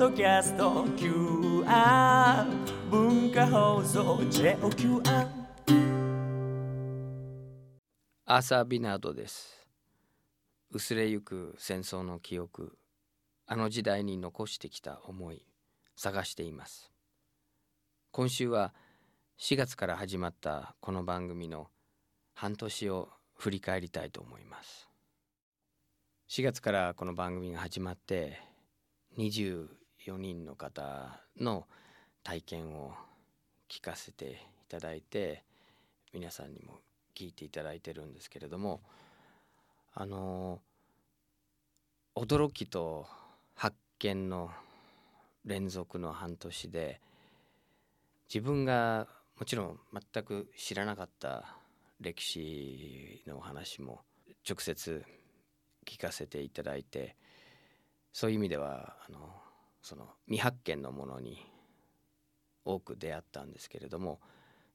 ドキャスト QR 文化放送 JOQR アー。サー・ビナードです。薄れゆく戦争の記憶あの時代に残してきた思い探しています。今週は4月から始まったこの番組の半年を振り返りたいと思います。4月からこの番組が始まって4人の方の体験を聞かせていただいて皆さんにも聞いていただいてるんですけれどもあの驚きと発見の連続の半年で自分がもちろん全く知らなかった歴史のお話も直接聞かせていただいてそういう意味ではあのその未発見のものに多く出会ったんですけれども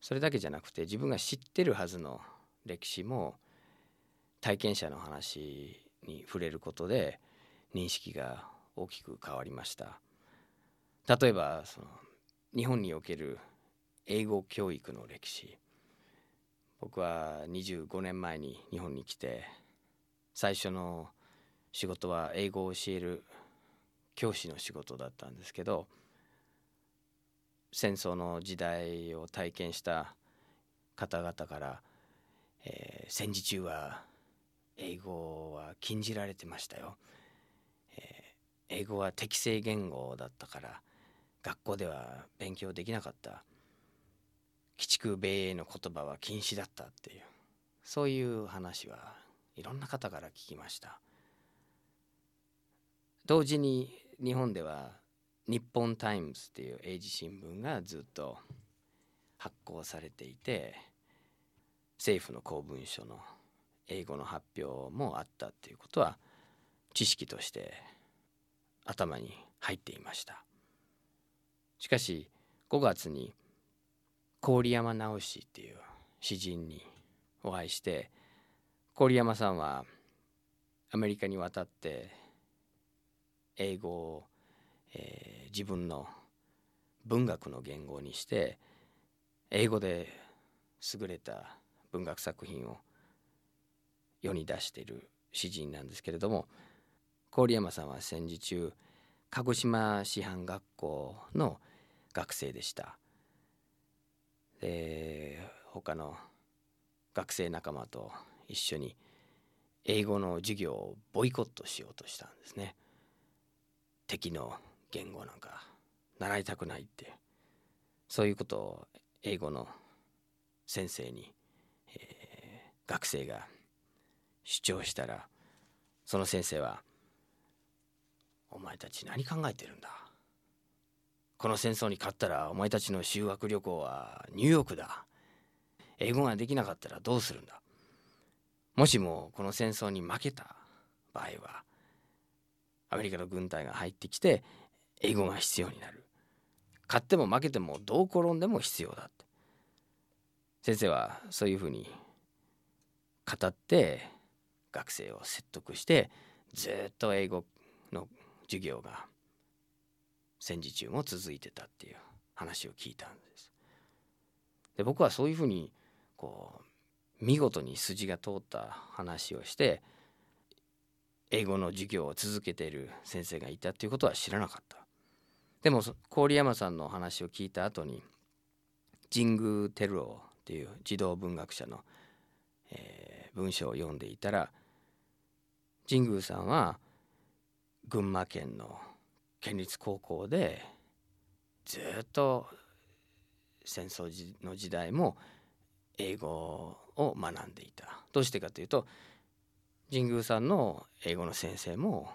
それだけじゃなくて自分が知ってるはずの歴史も体験者の話に触れることで認識が大きく変わりました。例えばその日本における英語教育の歴史。僕は25年前に日本に来て最初の仕事は英語を教える教師の仕事だったんですけど戦争の時代を体験した方々から、えー、戦時中は英語は禁じられてましたよ、えー、英語は敵性言語だったから学校では勉強できなかった。鬼畜米英の言葉は禁止だったっていうそういう話はいろんな方から聞きました。同時に日本では日本タイムズっていう英字新聞がずっと発行されていて政府の公文書の英語の発表もあったっていうことは知識として頭に入っていました。しかし5月に郡山直氏っていう詩人にお会いして郡山さんはアメリカに渡って英語を、えー、自分の文学の言語にして英語で優れた文学作品を世に出している詩人なんですけれども郡山さんは戦時中鹿児島師範学校の学生でした。で他の学生仲間と一緒に英語の授業をボイコットしようとしたんですね敵の言語なんか習いたくないってそういうことを英語の先生に、えー、学生が主張したらその先生は「お前たち何考えてるんだ？この戦争に勝ったらお前たちの修学旅行はニューヨークだ。英語ができなかったらどうするんだ？もしもこの戦争に負けた場合はアメリカの軍隊が入ってきて英語が必要になる勝っても負けてもどう転んでも必要だって先生はそういうふうに語って学生を説得してずっと英語の授業が戦時中も続いてたっていう話を聞いたんです。で僕はそういうふうにこう見事に筋が通った話をして英語の授業を続けている先生がいたっていうことは知らなかった。でも郡山さんの話を聞いた後に神宮テルオっていう児童文学者の、えー、文章を読んでいたら神宮さんは群馬県の県立高校でずっと戦争の時代も英語を学んでいた。どうしてかというと神宮さんの英語の先生も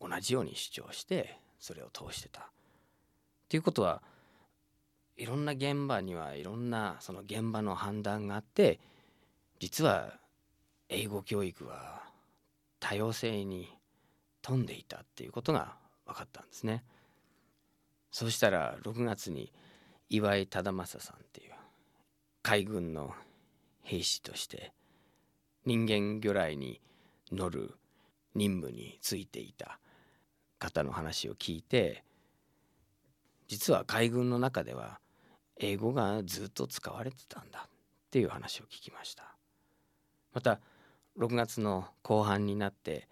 同じように主張してそれを通してた。っていうことはいろんな現場にはいろんなその現場の判断があって実は英語教育は多様性に富んでいたっていうことが分かったんですね。そうしたら6月に岩井忠正さんっていう海軍の兵士として人間魚雷に乗る任務についていた方の話を聞いて実は海軍の中では英語がずっと使われてたんだっていう話を聞きました。また6月の後半になって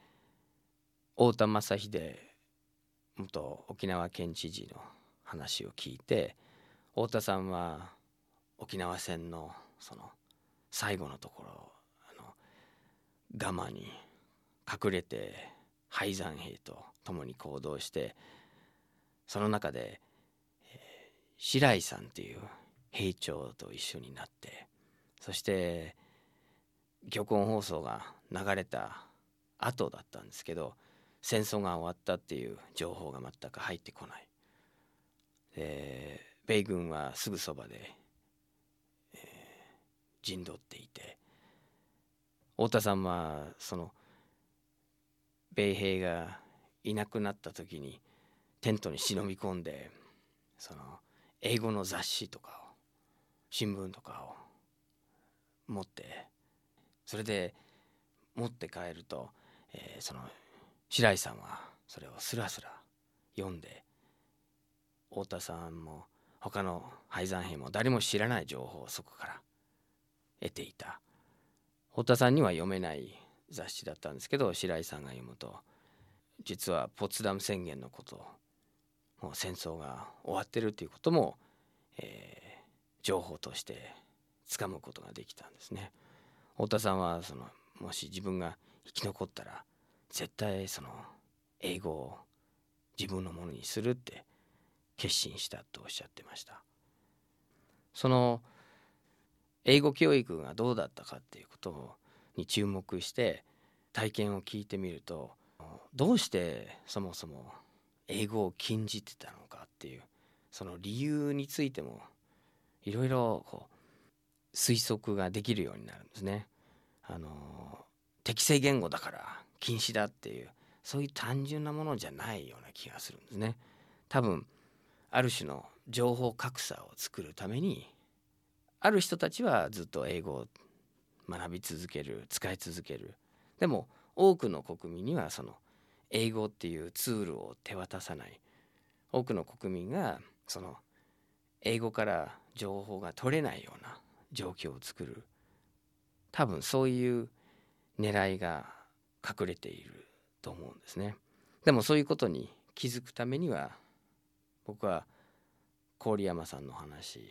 太田正秀元沖縄県知事の話を聞いて太田さんは沖縄戦のその最後のところガマに隠れて敗山兵と共に行動してその中で、えー、白井さんっていう兵長と一緒になってそして玉音放送が流れた後だったんですけど戦争が終わったっていう情報が全く入ってこない。で米軍はすぐそばで、えー、陣取っていて太田さんはその米兵がいなくなった時にテントに忍び込んでその英語の雑誌とかを新聞とかを持ってそれで持って帰ると、えー、その白井さんはそれをスラスラ読んで太田さんも他の敗山兵も誰も知らない情報をそこから得ていた。太田さんには読めない雑誌だったんですけど白井さんが読むと実はポツダム宣言のこともう戦争が終わってるっていうことも、えー、情報としてつかむことができたんですね。太田さんはそのもし自分が生き残ったら絶対その英語を自分のものにするって決心したとおっしゃってましたその英語教育がどうだったかっていうことに注目して体験を聞いてみるとどうしてそもそも英語を禁じてたのかっていうその理由についてもいろいろこう推測ができるようになるんですね。あの適正言語だから禁止だっていうそういう単純なものじゃないような気がするんですね。多分ある種の情報格差を作るためにある人たちはずっと英語を学び続ける使い続ける。でも多くの国民にはその英語っていうツールを手渡さない。多くの国民がその英語から情報が取れないような状況を作る。多分そういう狙いが隠れていると思うんですね。でもそういうことに気づくためには僕は郡山さんの話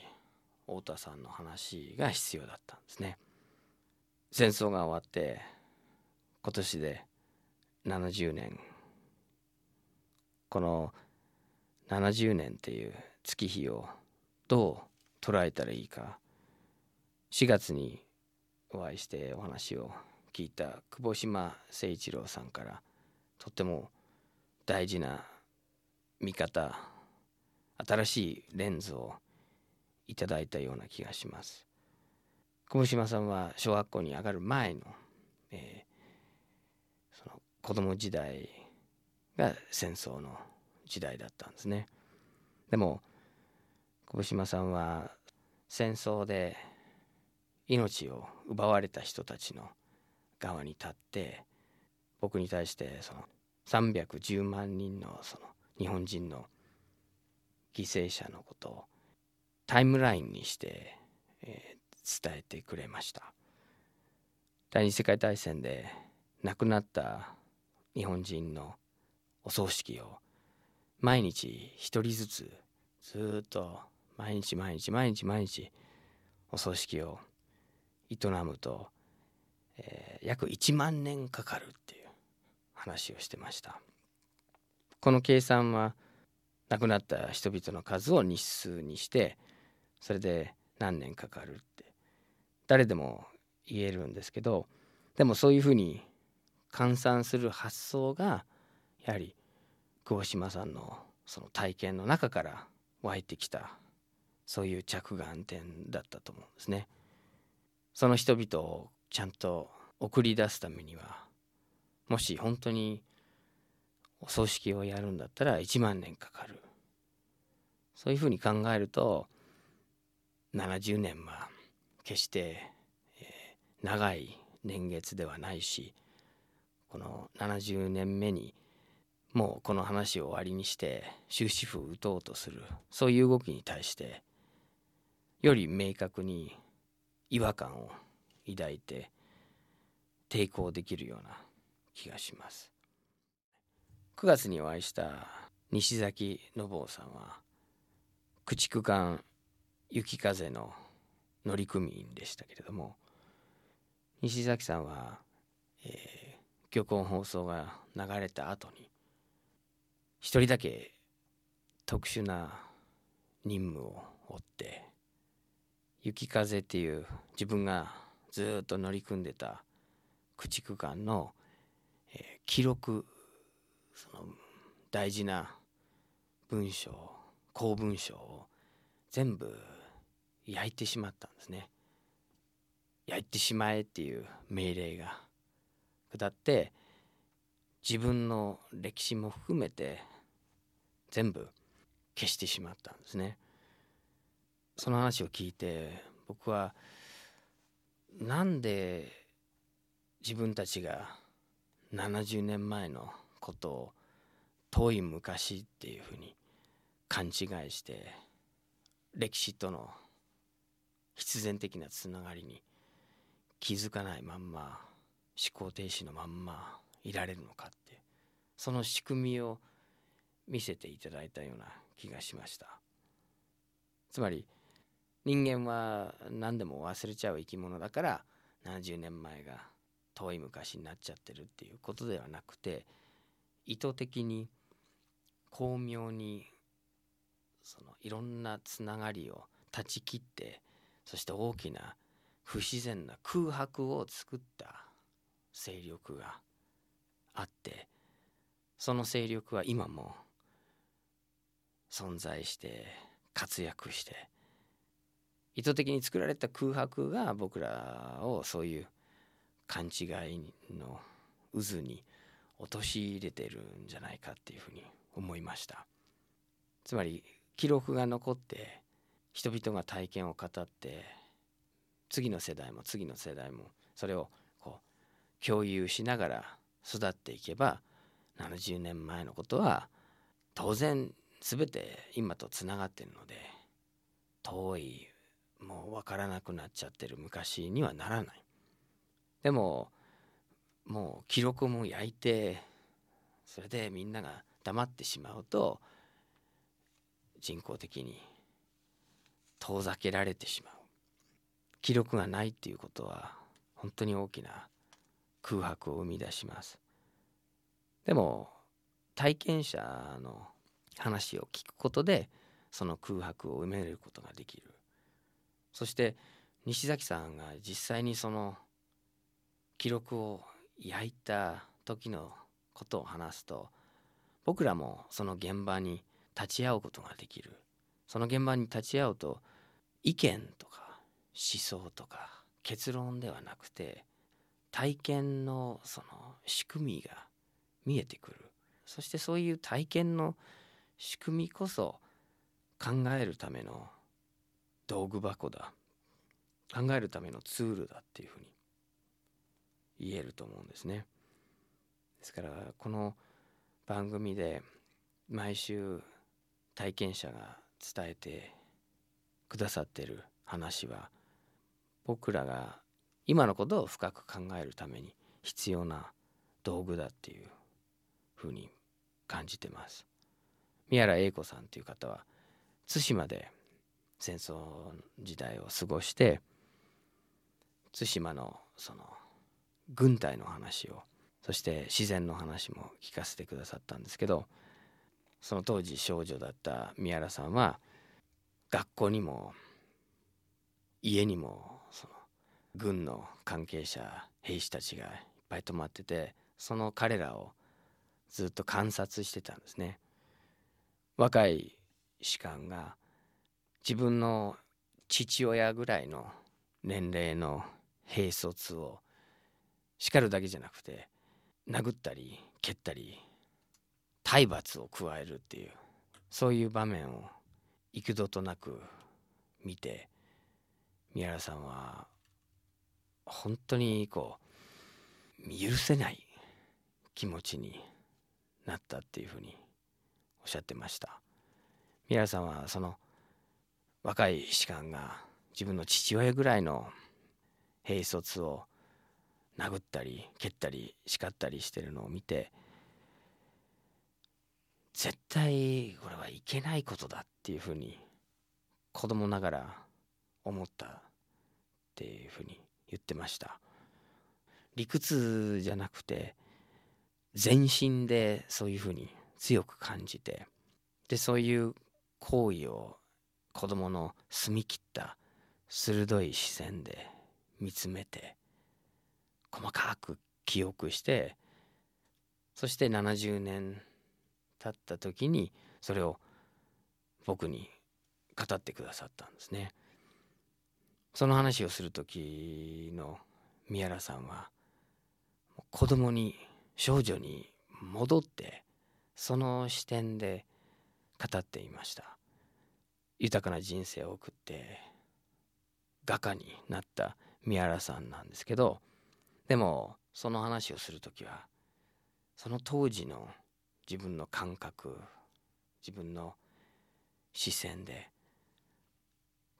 太田さんの話が必要だったんですね。戦争が終わって今年で70年この70年っていう月日をどう捉えたらいいか4月にお会いしてお話を聞いた久保島誠一郎さんからとっても大事な見方新しいレンズをいただいたような気がします。久保島さんは小学校に上がる前の,、えー、その子供時代が戦争の時代だったんですね。でも久保島さんは戦争で命を奪われた人たちの側に立って僕に対してその310万人のその日本人の犠牲者のことをタイムラインにして、えー、伝えてくれました。第二次世界大戦で亡くなった日本人のお葬式を毎日一人ずつずっと毎日毎日毎日毎日お葬式を営むと、えー、約1万年かかるっていう話をしてました。この計算は亡くなった人々の数を日数にしてそれで何年かかるって誰でも言えるんですけどでもそういうふうに換算する発想がやはり久保島さんのその体験の中から湧いてきたそういう着眼点だったと思うんですね。その人々をちゃんと送り出すためにはもし本当にお葬式をやるんだったら1万年かかるそういうふうに考えると70年は決して、えー、長い年月ではないしこの70年目にもうこの話を終わりにして終止符を打とうとするそういう動きに対してより明確に違和感を抱いて抵抗できるような気がします。9月にお会いした西崎信夫さんは駆逐艦雪風の乗組員でしたけれども西崎さんは、えー、漁港放送が流れた後に一人だけ特殊な任務を負って雪風っていう自分がずっと乗り組んでた駆逐艦の、えー、記録その大事な文章公文書を全部焼いてしまったんですね。焼いてしまえっていう命令が。下って自分の歴史も含めて全部消してしまったんですね。その話を聞いて僕はなんで自分たちが70年前のことを遠い昔っていうふうに勘違いして歴史との必然的なつながりに気づかないまんま思考停止のまんまいられるのかってその仕組みを見せていただいたような気がしました。つまり人間は何でも忘れちゃう生き物だから70年前が遠い昔になっちゃってるっていうことではなくて意図的に巧妙にそのいろんなつながりを断ち切ってそして大きな不自然な空白を作った勢力があってその勢力は今も存在して活躍して意図的に作られた空白が僕らをそういう勘違いの渦に陥れてるんじゃないかっていうふうに思いました。つまり記録が残って人々が体験を語って次の世代も次の世代もそれをこう共有しながら育っていけば70年前のことは当然全て今とつながってるので遠いもう分からなくなっちゃってる昔にはならない。でももう記録も焼いてそれでみんなが黙ってしまうと人工的に遠ざけられてしまう。記録がないっていうことは本当に大きな空白を生み出します。でも体験者の話を聞くことでその空白を埋めることができる。そして西崎さんが実際にその記録を焼いた時のことを話すと僕らもその現場に立ち会うことができる。その現場に立ち会うと意見とか思想とか結論ではなくて体験のその仕組みが見えてくるそしてそういう体験の仕組みこそ考えるための道具箱だ考えるためのツールだっていうふうに言えると思うんですね。ですからこの番組で毎週体験者が伝えてくださってる話は僕らが今のことを深く考えるために必要な道具だっていうふうに感じてます。宮原英子さんという方は対馬で戦争時代を過ごして対馬のその軍隊の話をそして自然の話も聞かせてくださったんですけどその当時少女だった宮原さんは学校にも家にもその軍の関係者兵士たちがいっぱい泊まっててその彼らをずっと観察してたんですね。若い士官が自分の父親ぐらいの年齢の兵卒を叱るだけじゃなくて殴ったり蹴ったり体罰を加えるっていうそういう場面を幾度となく見て宮原さんは本当にこう許せない気持ちになったっていうふうにおっしゃってました。ミラさんはその若い士官が自分の父親ぐらいの兵卒を殴ったり蹴ったり叱ったりしてるのを見て絶対これはいけないことだっていうふうに子供ながら思ったっていうふうに言ってました。理屈じゃなくて全身でそういうふうに強く感じてでそういう行為を子供の澄み切った鋭い視線で見つめて細かく記憶してそして70年経った時にそれを僕に語ってくださったんですね。その話をする時の宮原さんは子供に少女に戻ってその視点で語っていました豊かな人生を送って画家になった宮原さんなんですけどでもその話をする時はその当時の自分の感覚自分の視線で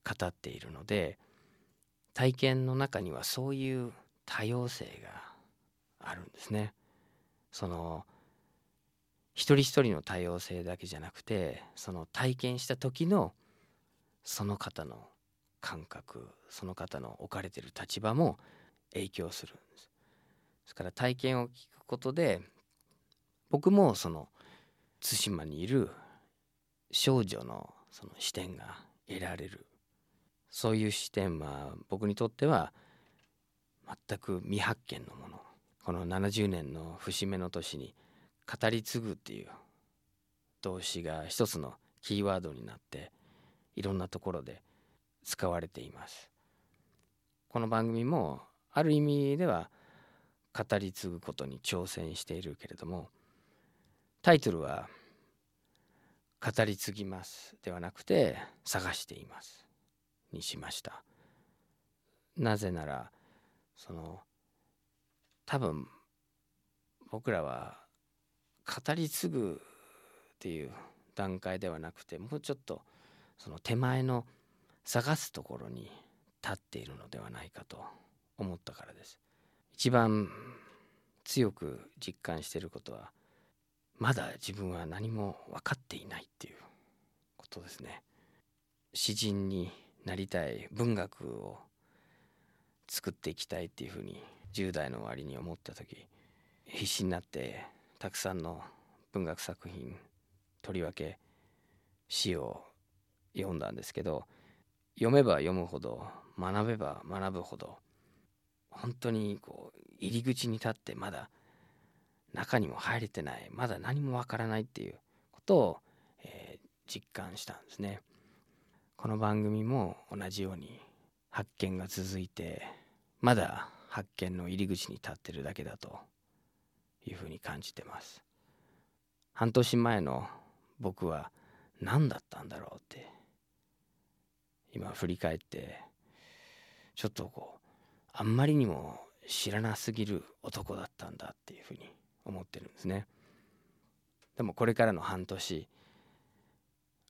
語っているので体験の中にはそういう多様性があるんですね。その一人一人の多様性だけじゃなくてその体験した時のその方の感覚その方の置かれてる立場も影響するんです。ですから体験を聞くことで僕もその対馬にいる少女のその視点が得られる。そういう視点は僕にとっては全く未発見のもの。この70年の節目の年に語り継ぐっていう動詞が一つのキーワードになっていろんなところで使われています。この番組もある意味では語り継ぐことに挑戦しているけれどもタイトルは「語り継ぎます」ではなくて「探しています」にしました。なぜならその多分僕らは語り継ぐっていう段階ではなくてもうちょっとその手前の探すところに立っているのではないかと思ったからです。一番強く実感していることはまだ自分は何も分かっていないっていうことですね。詩人になりたい文学を作っていきたいっていうふうに10代の終わりに思った時必死になってたくさんの文学作品とりわけ詩を読んだんですけど読めば読むほど学べば学ぶほど本当にこう入り口に立ってまだ中にも入れてないまだ何もわからないっていうことを、えー、実感したんですね。この番組も同じように発見が続いてまだ発見の入り口に立ってるだけだというふうに感じてます半年前の僕は何だったんだろうって今振り返ってちょっとこうあんまりにも知らなすぎる男だったんだっていうふうに思ってるんですね。でもこれからの半年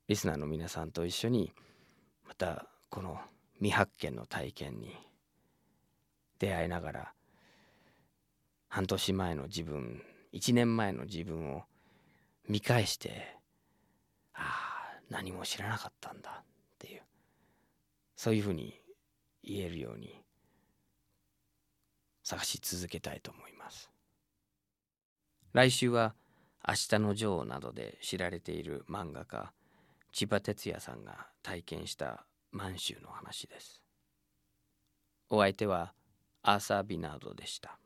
リスナーの皆さんと一緒にまたこの未発見の体験に出会いながら半年前の自分1年前の自分を見返してああ何も知らなかったんだっていうそういうふうに言えるように探し続けたいと思います。来週は「明日のジョー」などで知られている漫画家千葉哲也さんが体験した満州の話ですお相手はアーサー・ビナードでした。